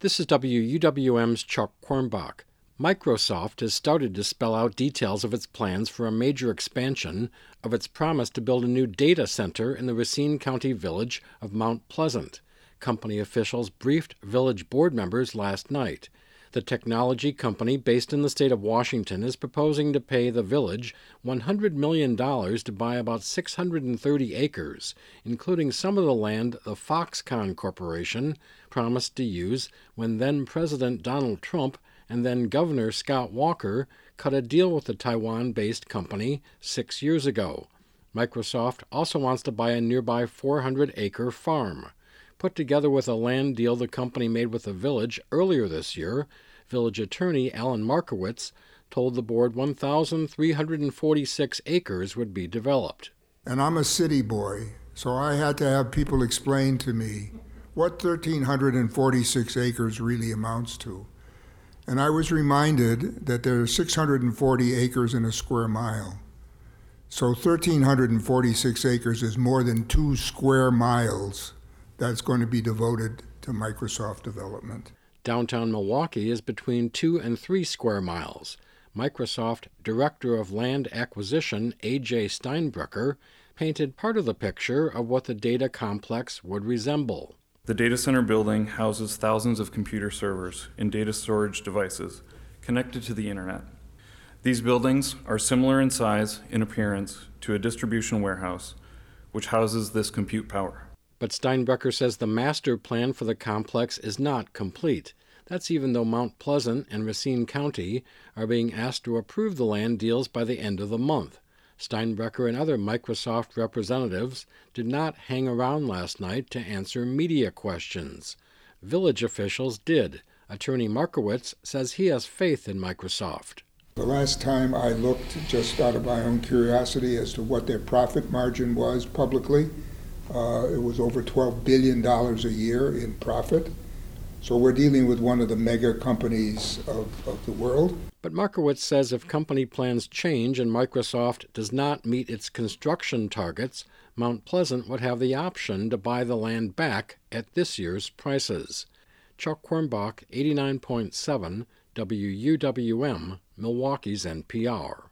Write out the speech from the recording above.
This is WUWM's Chuck Quirmbach. Microsoft has started to spell out details of its plans for a major expansion of its promise to build a new data center in the Racine County village of Mount Pleasant. Company officials briefed village board members last night. The technology company based in the state of Washington is proposing to pay the village $100 million to buy about 630 acres, including some of the land the Foxconn Corporation promised to use when then President Donald Trump and then Governor Scott Walker cut a deal with the Taiwan based company six years ago. Microsoft also wants to buy a nearby 400 acre farm. Put together with a land deal the company made with the village earlier this year, village attorney Alan Markowitz told the board 1,346 acres would be developed. And I'm a city boy, so I had to have people explain to me what 1,346 acres really amounts to. And I was reminded that there are 640 acres in a square mile. So 1,346 acres is more than two square miles that's going to be devoted to Microsoft development. Downtown Milwaukee is between two and three square miles. Microsoft Director of Land Acquisition A.J. Steinbrecher painted part of the picture of what the data complex would resemble. The data center building houses thousands of computer servers and data storage devices connected to the internet. These buildings are similar in size and appearance to a distribution warehouse, which houses this compute power. But Steinbrecher says the master plan for the complex is not complete. That's even though Mount Pleasant and Racine County are being asked to approve the land deals by the end of the month. Steinbrecher and other Microsoft representatives did not hang around last night to answer media questions. Village officials did. Attorney Markowitz says he has faith in Microsoft. The last time I looked, just out of my own curiosity, as to what their profit margin was publicly, uh, it was over $12 billion a year in profit. So we're dealing with one of the mega companies of, of the world. But Markowitz says if company plans change and Microsoft does not meet its construction targets, Mount Pleasant would have the option to buy the land back at this year's prices. Chuck Quirmbach, 89.7 WUWM, Milwaukee's NPR.